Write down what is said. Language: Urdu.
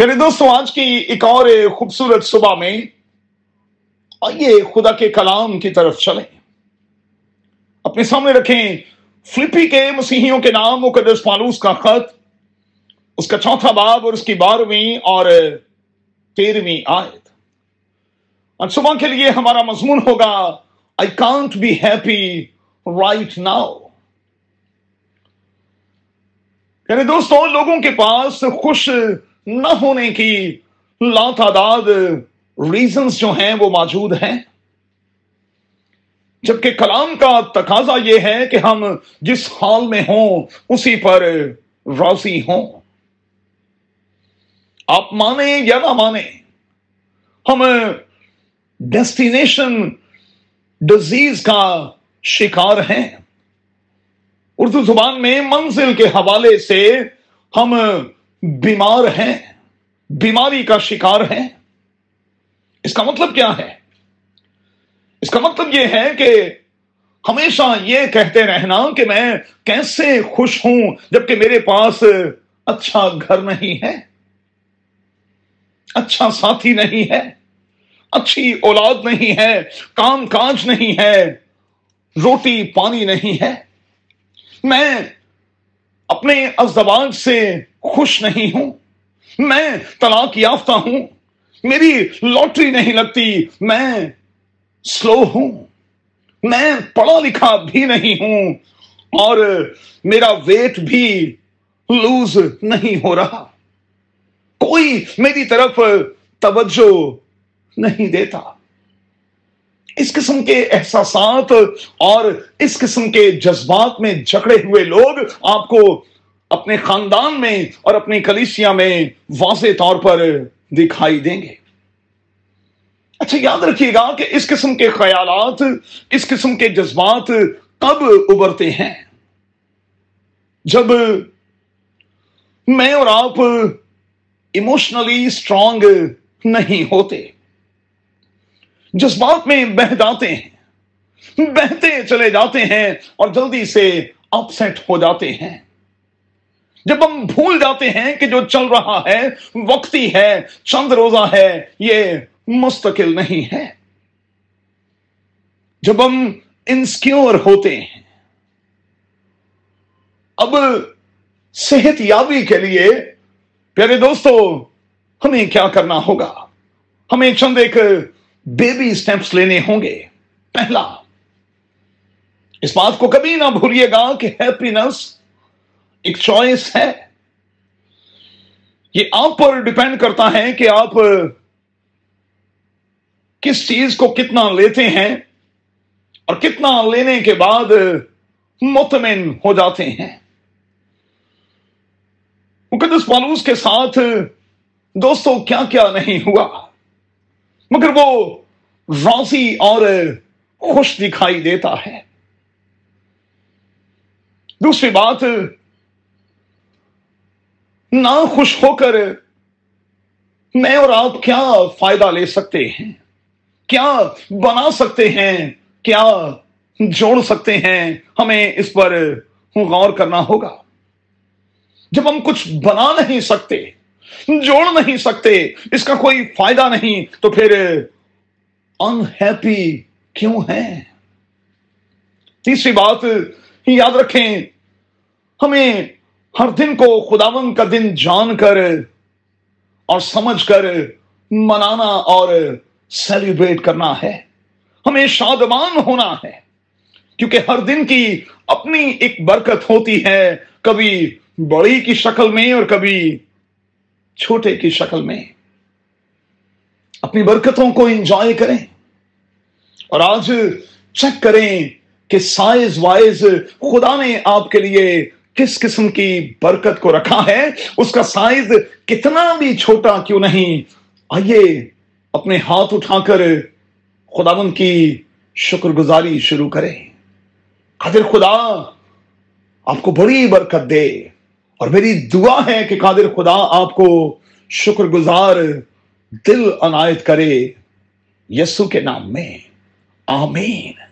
یعنی دوستوں آج کی ایک اور خوبصورت صبح میں آئیے خدا کے کلام کی طرف چلیں۔ اپنے سامنے رکھیں فلپی کے مسیحیوں کے نام، مقدس پالوس کا خط، اس کا چوتھا باب اور اس کی بارہویں اور تیرہویں آیت۔ اور صبح کے لیے ہمارا مضمون ہوگا I can't be happy right now یعنی دوستوں لوگوں کے پاس خوش نہ ہونے کی لا تعداد ریزنز جو ہیں وہ موجود ہیں۔ جبکہ کلام کا تقاضا یہ ہے کہ ہم جس حال میں ہوں، اسی پر راضی ہوں۔ آپ مانیں یا نہ مانیں، ہم ڈیسٹینیشن ڈزیز کا شکار ہیں۔ اردو زبان میں منزل کے حوالے سے ہم بیمار ہیں، بیماری کا شکار ہیں۔ اس کا مطلب کیا ہے؟ اس کا مطلب یہ ہے کہ ہمیشہ یہ کہتے رہنا کہ میں کیسے خوش ہوں جبکہ میرے پاس اچھا گھر نہیں ہے اچھا ساتھی نہیں ہے، اچھی اولاد نہیں ہے، کام کاج نہیں ہے، روٹی پانی نہیں ہے۔ میں اپنے ازدواج سے خوش نہیں ہوں۔ میں طلاق یافتہ ہوں۔ میری لوٹری نہیں لگتی۔ میں سلو ہوں۔ میں پڑھا لکھا بھی نہیں ہوں۔ اور میرا ویٹ بھی لوز نہیں ہو رہا۔ کوئی میری طرف توجہ نہیں دیتا۔ اس قسم کے احساسات اور اس قسم کے جذبات میں جکڑے ہوئے لوگ آپ کو اپنے خاندان میں اور اپنی کلیسیا میں واضح طور پر دکھائی دیں گے۔ اچھا یاد رکھیے گا کہ اس قسم کے خیالات، اس قسم کے جذبات کب ابھرتے ہیں؟ جب میں اور آپ ایموشنلی اسٹرانگ نہیں ہوتے، جذبات میں بہ جاتے ہیں، بہتے چلے جاتے ہیں اور جلدی سے اپسٹ ہو جاتے ہیں۔ جب ہم بھول جاتے ہیں کہ جو چل رہا ہے، وقتی ہے، چند روزہ ہے، یہ مستقل نہیں ہے۔ جب ہم انسکیور ہوتے ہیں، اب صحت یابی کے لیے، پیارے دوستو، ہمیں کیا کرنا ہوگا؟ ہمیں چند ایک بیبی سٹیپس لینے ہوں گے۔ پہلا، اس بات کو کبھی نہ بھولیے گا کہ ہیپینس ایک چوائس ہے۔ یہ آپ پر ڈپینڈ کرتا ہے کہ آپ کس چیز کو کتنا لیتے ہیں اور کتنا لینے کے بعد مطمئن ہو جاتے ہیں۔ مقدس پالوس کے ساتھ دوستوں کیا کیا نہیں ہوا؟ مگر وہ راضی اور خوش دکھائی دیتا ہے۔ دوسری بات نہ خوش ہو کر میں اور آپ کیا فائدہ لے سکتے ہیں؟ کیا بنا سکتے ہیں؟ کیا جوڑ سکتے ہیں؟ ہمیں اس پر غور کرنا ہوگا۔ جب ہم کچھ بنا نہیں سکتے، جوڑ نہیں سکتے، اس کا کوئی فائدہ نہیں، تو پھر انہیپی کیوں ہے تیسری بات یاد رکھیں، ہمیں ہر دن کو خداون کا دن جان کر اور سمجھ کر منانا اور سیلیبریٹ کرنا ہے۔ ہمیں شادمان ہونا ہے۔ کیونکہ ہر دن کی اپنی ایک برکت ہوتی ہے۔ کبھی بڑی کی شکل میں اور کبھی چھوٹے کی شکل میں۔ اپنی برکتوں کو انجوائے کریں۔ اور آج چیک کریں کہ سائز وائز خدا نے آپ کے لیے کس قسم کی برکت کو رکھا ہے؟ اس کا سائز کتنا بھی چھوٹا کیوں نہیں؟ آئیے اپنے ہاتھ اٹھا کر خداون کی شکر گزاری شروع کریں۔ قادر خدا، آپ کو بڑی برکت دے۔ اور میری دعا ہے کہ قادر خدا آپ کو شکر گزار دل عنایت کرے۔ یسو کے نام میں، آمین۔